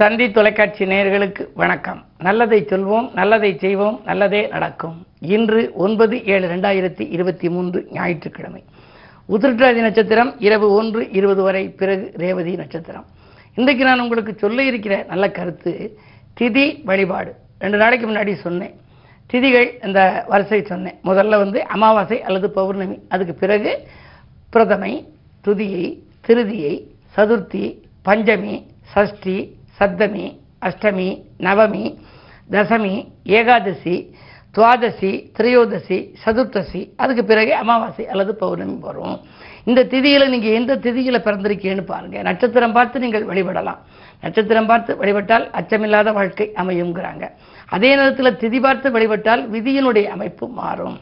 தந்தி தொலைக்காட்சி நேயர்களுக்கு வணக்கம். நல்லதை சொல்வோம் நல்லதை செய்வோம் நல்லதே நடக்கும். இன்று ஒன்பது ஏழு ரெண்டாயிரத்தி இருபத்தி மூன்று ஞாயிற்றுக்கிழமை. உத்திரட்டாதி நட்சத்திரம் இரவு ஒன்று இருபது வரை பிறகு ரேவதி நட்சத்திரம். இன்றைக்கு நான் உங்களுக்கு சொல்ல இருக்கிற நல்ல கருத்து திதி வழிபாடு. ரெண்டு நாளைக்கு முன்னாடி சொன்னேன். திதிகள் இந்த வரிசை சொன்னேன். முதல்ல வந்து அமாவாசை அல்லது பௌர்ணமி அதுக்கு பிறகு பிரதமை துதியை திருதியை சதுர்த்தி பஞ்சமி சஷ்டி சப்தமி அஷ்டமி நவமி தசமி ஏகாதசி துவாதசி திரையோதசி சதுர்த்தசி அதுக்கு பிறகு அமாவாசை அல்லது பௌர்ணமி வரும். இந்த திதியில் நீங்கள் எந்த திதியில் பிறந்திருக்கீங்கன்னு பாருங்கள் நட்சத்திரம் பார்த்து நீங்கள் வழிபடலாம். நட்சத்திரம் பார்த்து வழிபட்டால் அச்சமில்லாத வாழ்க்கை அமையுங்கிறாங்க. அதே நேரத்தில் திதி பார்த்து வழிபட்டால் விதியினுடைய அமைப்பு மாறும்.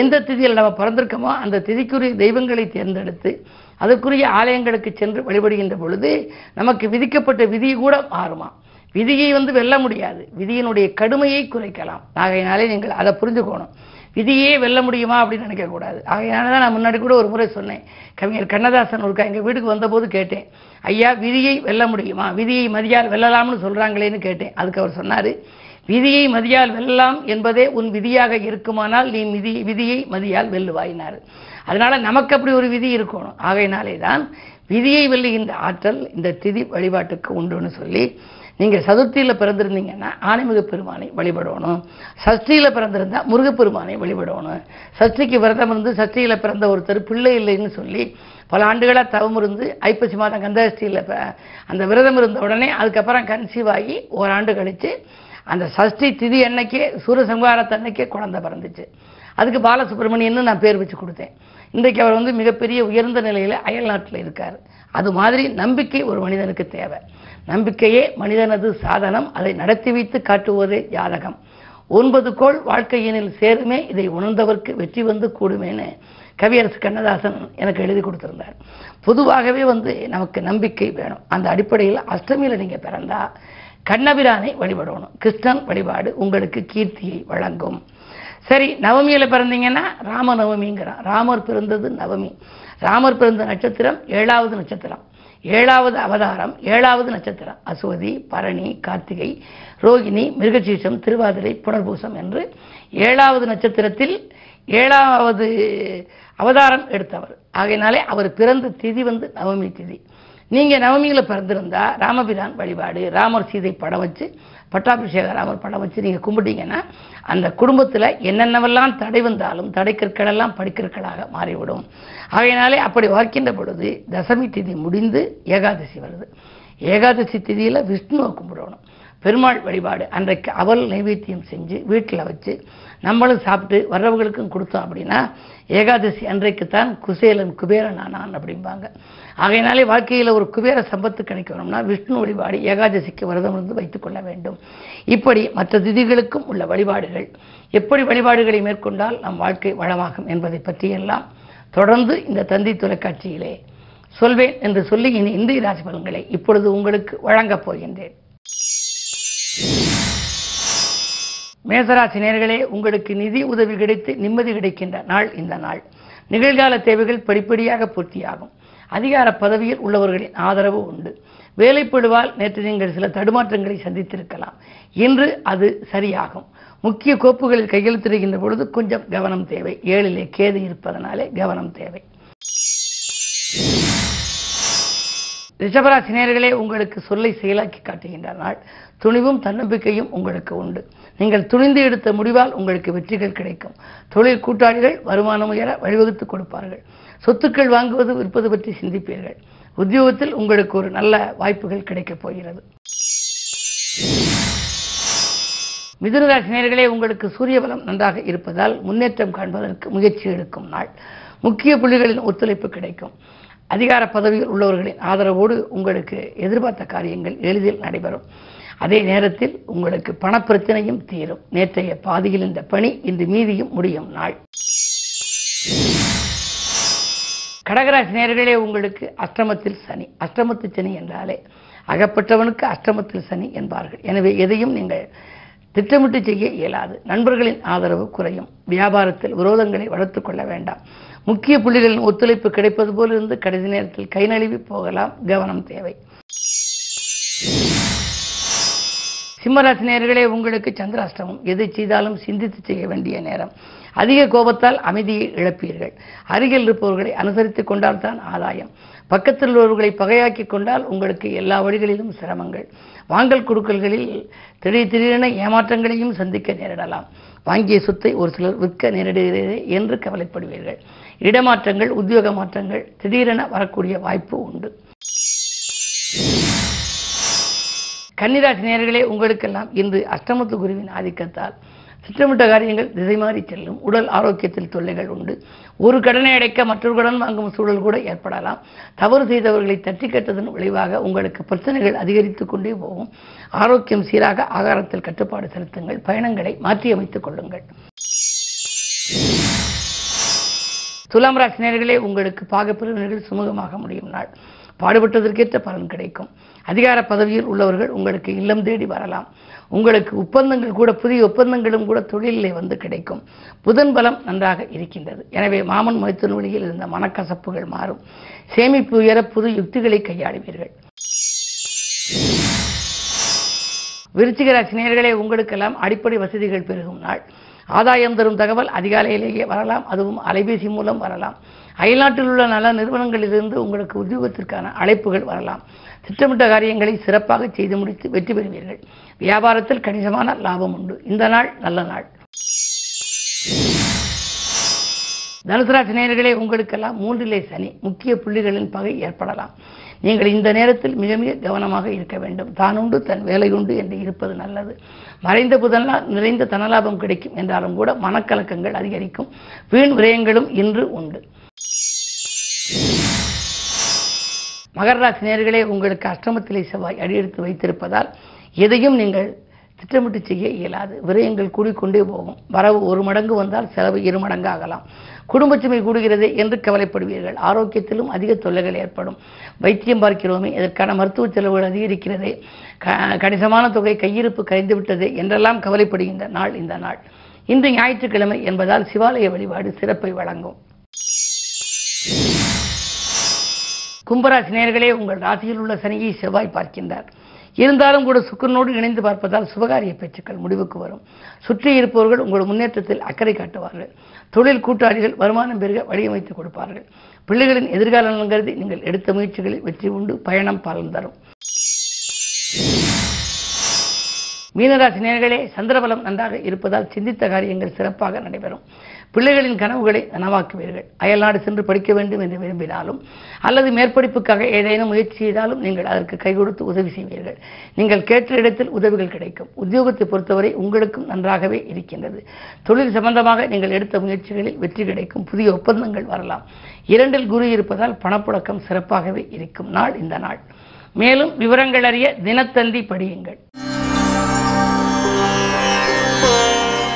எந்த திதியில் நம்ம பிறந்திருக்கோமோ அந்த திதிக்குரிய தெய்வங்களை தேர்ந்தெடுத்து அதற்குரிய ஆலயங்களுக்கு சென்று வழிபடுகின்ற பொழுது நமக்கு விதிக்கப்பட்ட விதி கூட மாறுமா? விதியை வந்து வெல்ல முடியாது. விதியினுடைய கடுமையை குறைக்கலாம். ஆகையினாலே நீங்கள் அதை புரிஞ்சுக்கணும். விதியே வெல்ல முடியுமா அப்படின்னு நினைக்கக்கூடாது. ஆகையினால தான் நான் முன்னாடி கூட ஒரு முறை சொன்னேன். கவிஞர் கண்ணதாசன் ஒருக்கா எங்கள் வீட்டுக்கு வந்தபோது கேட்டேன். ஐயா விதியை வெல்ல முடியுமா? விதியை மதியால் வெல்லலாம்னு சொல்கிறாங்களேன்னு கேட்டேன். அதுக்கு அவர் சொன்னார் விதியை மதியால் வெல்லலாம் என்பதே உன் விதியாக இருக்குமானால் நீ விதி விதியை மதியால் வெல்லுவாயினார். அதனால நமக்கு அப்படி ஒரு விதி இருக்கணும். ஆகையினாலே தான் விதியை வெல்லுகின்ற ஆற்றல் இந்த திதி வழிபாட்டுக்கு உண்டுன்னு சொல்லி நீங்கள் சதுர்த்தியில் பிறந்திருந்தீங்கன்னா ஆணைமிகு பெருமானை வழிபடணும். சஷ்டியில் பிறந்திருந்தால் முருகப்பெருமானை வழிபடணும். சஷ்டிக்கு விரதம் இருந்து சஷ்டியில் பிறந்த ஒருத்தர் பிள்ளை இல்லைன்னு சொல்லி பல ஆண்டுகளாக தவம் இருந்து ஐப்பசி மாதம் கந்தசஷ்டியில் அந்த விரதம் இருந்த உடனே அதுக்கப்புறம் கன்சீவ் ஆகி ஓராண்டு கழித்து அந்த சஷ்டி திதி அன்னைக்கே சூரசங்காரத்தன்னைக்கே குழந்தை பிறந்துச்சு. அதுக்கு பாலசுப்ரமணியன்னு நான் பேர் வச்சு கொடுத்தேன். இன்றைக்கு அவர் வந்து மிகப்பெரிய உயர்ந்த நிலையில் அயல் நாட்டில் இருக்கார். அது மாதிரி நம்பிக்கை ஒரு மனிதனுக்கு தேவை. நம்பிக்கையே மனிதனது சாதனம். அதை நடத்தி வைத்து காட்டுவதே ஜாதகம். ஒன்பது கோள் வாழ்க்கையினில் சேருமே இதை உணர்ந்தவர்க்கு வெற்றி வந்து கூடுமேன்னு கவியரசு கண்ணதாசன் எனக்கு எழுதி கொடுத்திருந்தார். பொதுவாகவே வந்து நமக்கு நம்பிக்கை வேணும். அந்த அடிப்படையில் அஷ்டமியில் நீங்கள் பிறந்தா கண்ணபிரானை வழிபடணும். கிருஷ்ணன் வழிபாடு உங்களுக்கு கீர்த்தியை வழங்கும். சரி நவமியில் பிறந்தீங்கன்னா ராம நவமிங்கிறான் ராமர் பிறந்தது நவமி. ராமர் பிறந்த நட்சத்திரம் ஏழாவது நட்சத்திரம். ஏழாவது அவதாரம் ஏழாவது நட்சத்திரம். அசுவதி பரணி கார்த்திகை ரோகிணி மிருகசீஷம் திருவாதிரை புனர்பூசம் என்று ஏழாவது நட்சத்திரத்தில் ஏழாவது அவதாரம் எடுத்தவர். ஆகையினாலே அவர் பிறந்த திதி வந்து நவமி திதி. நீங்கள் நவமியில் பிறந்திருந்தா ராமபிரான் வழிபாடு ராமர் சீதை படம் வச்சு பட்டாபிஷேக ராமர் படம் வச்சு நீங்கள் கும்பிட்டீங்கன்னா அந்த குடும்பத்தில் என்னென்னவெல்லாம் தடை வந்தாலும் தடைக்கற்களெல்லாம் படிக்கற்களாக மாறிவிடும். ஆகையினாலே அப்படி வாக்கின்ற பொழுது தசமி திதி முடிந்து ஏகாதசி வருது. ஏகாதசி திதியில் விஷ்ணுவை கும்பிடணும். பெருமாள் வழிபாடு. அன்றைக்கு அவல் நைவேத்தியம் செஞ்சு வீட்டில் வச்சு நம்மளும் சாப்பிட்டு வர்றவங்களுக்கும் கொடுத்தோம் அப்படின்னா ஏகாதசி அன்றைக்குத்தான் குசேலன் குபேரன் ஆனான் அப்படிம்பாங்க. ஆகையினாலே வாழ்க்கையில் ஒரு குபேர சம்பத்து கிடைக்கணும்னா விஷ்ணு வழிபாடு ஏகாதசிக்கு விரதம் இருந்து வைத்துக் கொள்ள வேண்டும். இப்படி மற்ற திதிகளுக்கும் உள்ள வழிபாடுகள். எப்படி வழிபாடுகளை மேற்கொண்டால் நம் வாழ்க்கை வளமாகும் என்பதை பற்றியெல்லாம் தொடர்ந்து இந்த தந்தி தொலைக்காட்சியிலே சொல்வேன் என்று சொல்லி இனி இந்திய ராசி பலன்களை இப்பொழுது உங்களுக்கு வழங்கப் போகின்றேன். மேசராசி நேர்களே உங்களுக்கு நிதி உதவி கிடைத்து நிம்மதி கிடைக்கின்ற நாள் இந்த நாள். நிகழ்கால தேவைகள் படிப்படியாக பூர்த்தியாகும். அதிகார பதவியில் உள்ளவர்களின் ஆதரவு உண்டு. வேலைப்படுவால் நேற்று நீங்கள் சில தடுமாற்றங்களை சந்தித்திருக்கலாம். இன்று அது சரியாகும். முக்கிய கோப்புகளில் கையெழுத்திடுகின்ற பொழுது கொஞ்சம் கவனம் தேவை. ஏழிலே கேது இருப்பதனாலே கவனம் தேவை. ரிஷபராசி நேர்களே உங்களுக்கு சொல்லை செயலாக்கி காட்டுகின்ற நாள். துணிவும் தன்னம்பிக்கையும் உங்களுக்கு உண்டு. நீங்கள் துணிந்து எடுத்த முடிவால் உங்களுக்கு வெற்றிகள் கிடைக்கும். தொழில் கூட்டாளிகள் வருமானம் உயர வழிவகுத்து கொடுப்பார்கள். சொத்துக்கள் வாங்குவது விற்பது பற்றி சிந்திப்பீர்கள். உத்தியோகத்தில் உங்களுக்கு ஒரு நல்ல வாய்ப்புகள் கிடைக்கப் போகிறது. மிதுனராசி நேர்களே உங்களுக்கு சூரிய பலம் நன்றாக இருப்பதால் முன்னேற்றம் காண்பதற்கு முயற்சி எடுக்கும் நாள். முக்கிய புள்ளிகளின் ஒத்துழைப்பு கிடைக்கும். அதிகார பதவியில் உள்ளவர்களின் ஆதரவோடு உங்களுக்கு எதிர்பார்த்த காரியங்கள் எளிதில் நடைபெறும். அதே நேரத்தில் உங்களுக்கு பணப்பிரச்சனையும் தீரும். நேற்றைய பாதியில் இந்த பணி இன்று மீதியும் முடியும் நாள். கடகராசி நேர்களே உங்களுக்கு அஷ்டமத்தில் சனி. அஷ்டமத்து சனி என்றாலே அகப்பட்டவனுக்கு அஷ்டமத்தில் சனி என்பார்கள். எனவே எதையும் நீங்கள் திட்டமிட்டு செய்ய இயலாது. நண்பர்களின் ஆதரவு குறையும். வியாபாரத்தில் விரோதங்களை வளர்த்துக் கொள்ள வேண்டாம். முக்கிய புள்ளிகளின் ஒத்துழைப்பு கிடைப்பது போலிருந்து கடைசி நேரத்தில் கை நழுவி போகலாம். கவனம் தேவை. சிம்மராசினியர்களே உங்களுக்கு சந்திராஷ்டமம். எதை செய்தாலும் சிந்தித்து செய்ய வேண்டிய நேரம். அதிக கோபத்தால் அமைதியை இழப்பீர்கள். அருகில் இருப்பவர்களை அனுசரித்துக் கொண்டால்தான் ஆதாயம். பக்கத்தில் உள்ளவர்களை பகையாக்கி கொண்டால் உங்களுக்கு எல்லா வழிகளிலும் சிரமங்கள். வாங்கல் கொடுக்கல்களில் திடீர் திடீரென ஏமாற்றங்களையும் சந்திக்க நேரிடலாம். வாங்கிய சொத்தை ஒரு சிலர் விற்க நேரிடுகிறதே என்று கவலைப்படுவீர்கள். இடமாற்றங்கள் உத்தியோக மாற்றங்கள் திடீரென வரக்கூடிய வாய்ப்பு உண்டு. கன்னிராசி நேர்களே உங்களுக்கெல்லாம் இன்று அஷ்டமத்து குருவின் ஆதிக்கத்தால் திட்டமிட்ட காரியங்கள் திசை மாறி செல்லும். உடல் ஆரோக்கியத்தில் தொல்லைகள் உண்டு. ஒரு கடனை அடைக்க மற்றொரு கடன் வாங்கும் சூழல் கூட ஏற்படலாம். தவறு செய்தவர்களை தட்டி கட்டதன் விளைவாக உங்களுக்கு பிரச்சனைகள் அதிகரித்துக் கொண்டே போகும். ஆரோக்கியம் சீராக ஆகாரத்தில் கட்டுப்பாடு செலுத்துங்கள். பயணங்களை மாற்றியமைத்துக் கொள்ளுங்கள். துலாம் ராசி நேர்களே உங்களுக்கு பாகப்பிரிவினர்கள் சுமூகமாக முடியும் நாள். பாடுபட்டதற்கேற்ற பலன் கிடைக்கும். அதிகார பதவியில் உள்ளவர்கள் உங்களுக்கு இல்லம் தேடி வரலாம். உங்களுக்கு ஒப்பந்தங்கள் கூட புதிய ஒப்பந்தங்களும் கூட தொழிலில் வந்து கிடைக்கும். புதன் பலம் நன்றாக இருக்கின்றது. எனவே மாமன் மைத்தன் வழியில் இருந்த மனக்கசப்புகள் மாறும். சேமிப்பு உயர புது யுக்திகளை கையாளுவீர்கள். விருச்சிகராசி நேர்களே உங்களுக்கெல்லாம் அடிப்படை வசதிகள் பெருகும் நாள். ஆதாயம் தரும் தகவல் அதிகாலையிலேயே வரலாம். அதுவும் அலைபேசி மூலம் வரலாம். அயல்நாட்டில் உள்ள நல்ல நிறுவனங்களிலிருந்து உங்களுக்கு உத்தியோகத்திற்கான அழைப்புகள் வரலாம். திட்டமிட்ட காரியங்களை சிறப்பாக செய்து முடித்து வெற்றி பெறுவீர்கள். வியாபாரத்தில் கணிசமான லாபம் உண்டு. இந்த நாள் நல்ல நாள். தனுசராசி நேர்களே உங்களுக்கெல்லாம் மூன்றிலே சனி. முக்கிய புள்ளிகளின் பகை ஏற்படலாம். நீங்கள் இந்த நேரத்தில் மிக மிக கவனமாக இருக்க வேண்டும். தானுண்டு தன் வேலையுண்டு என்று இருப்பது நல்லது. மறைந்த புதனால் நிறைந்த தனலாபம் கிடைக்கும் என்றாலும் கூட மனக்கலக்கங்கள் அதிகரிக்கும். வீண் விரயங்களும் இன்று உண்டு. மகர ராசி உங்களுக்கு அஷ்டமத்திலே செவ்வாய் அடியெடுத்து வைத்திருப்பதால் எதையும் நீங்கள் திட்டமிட்டு செய்ய இயலாது. விரயங்கள் கூடிக்கொண்டே போகும். வரவு ஒரு மடங்கு வந்தால் செலவு இரு மடங்கு ஆகலாம் குடும்பச்சுமை கூடுகிறது என்று கவலைப்படுவீர்கள். ஆரோக்கியத்திலும் அதிக தொல்லைகள் ஏற்படும். வைத்தியம் பார்க்கிறோமே இதற்கான மருத்துவ செலவுகள் அதிகரிக்கிறது. க- கணிசமான தொகை கையிருப்பு கரைந்து விட்டது என்றெல்லாம் கவலைப்படுகின்ற நாள் இந்த நாள். இன்று ஞாயிற்றுக்கிழமை என்பதால் சிவாலய வழிபாடு சிறப்பை வழங்கும். கும்பராசி நேர்களே உங்கள் ராசியில் உள்ள சனியை செவ்வாய் பார்க்கின்றார். இருந்தாலும் கூட சுக்கரனோடு இணைந்து பார்ப்பதால் சுபகாரிய பேச்சுக்கள் முடிவுக்கு வரும். சுற்றி இருப்பவர்கள் உங்கள் முன்னேற்றத்தில் அக்கறை காட்டுவார்கள். தொழில் கூட்டாளிகள் வருமானம் பெருக வடிவமைத்து கொடுப்பார்கள். பிள்ளைகளின் எதிர்கால நலன் கருதி நீங்கள் எடுத்த முயற்சிகளில் வெற்றி உண்டு பயணம் பலன் தரும். மீனராசி நேர்களே சந்திரபலம் நன்றாக இருப்பதால் சிந்தித்த காரியங்கள் சிறப்பாக நடைபெறும். பிள்ளைகளின் கனவுகளை நனவாக்குவீர்கள். அயல்நாடு சென்று படிக்க வேண்டும் என்று விரும்பினாலும் அல்லது மேற்படிப்புக்காக ஏதேனும் முயற்சி செய்தாலும் நீங்கள் அதற்கு கை கொடுத்து உதவி செய்வீர்கள். நீங்கள் கேட்ட இடத்தில் உதவிகள் கிடைக்கும். உத்தியோகத்தை பொறுத்தவரை உங்களுக்கும் நன்றாகவே இருக்கின்றது. தொழில் சம்பந்தமாக நீங்கள் எடுத்த முயற்சிகளில் வெற்றி கிடைக்கும். புதிய ஒப்பந்தங்கள் வரலாம். இரண்டில் குரு இருப்பதால் பணப்புழக்கம் சிறப்பாகவே இருக்கும். நாள் இந்த நாள். மேலும் விவரங்கள் அறிய தினத்தந்தி படியுங்கள்.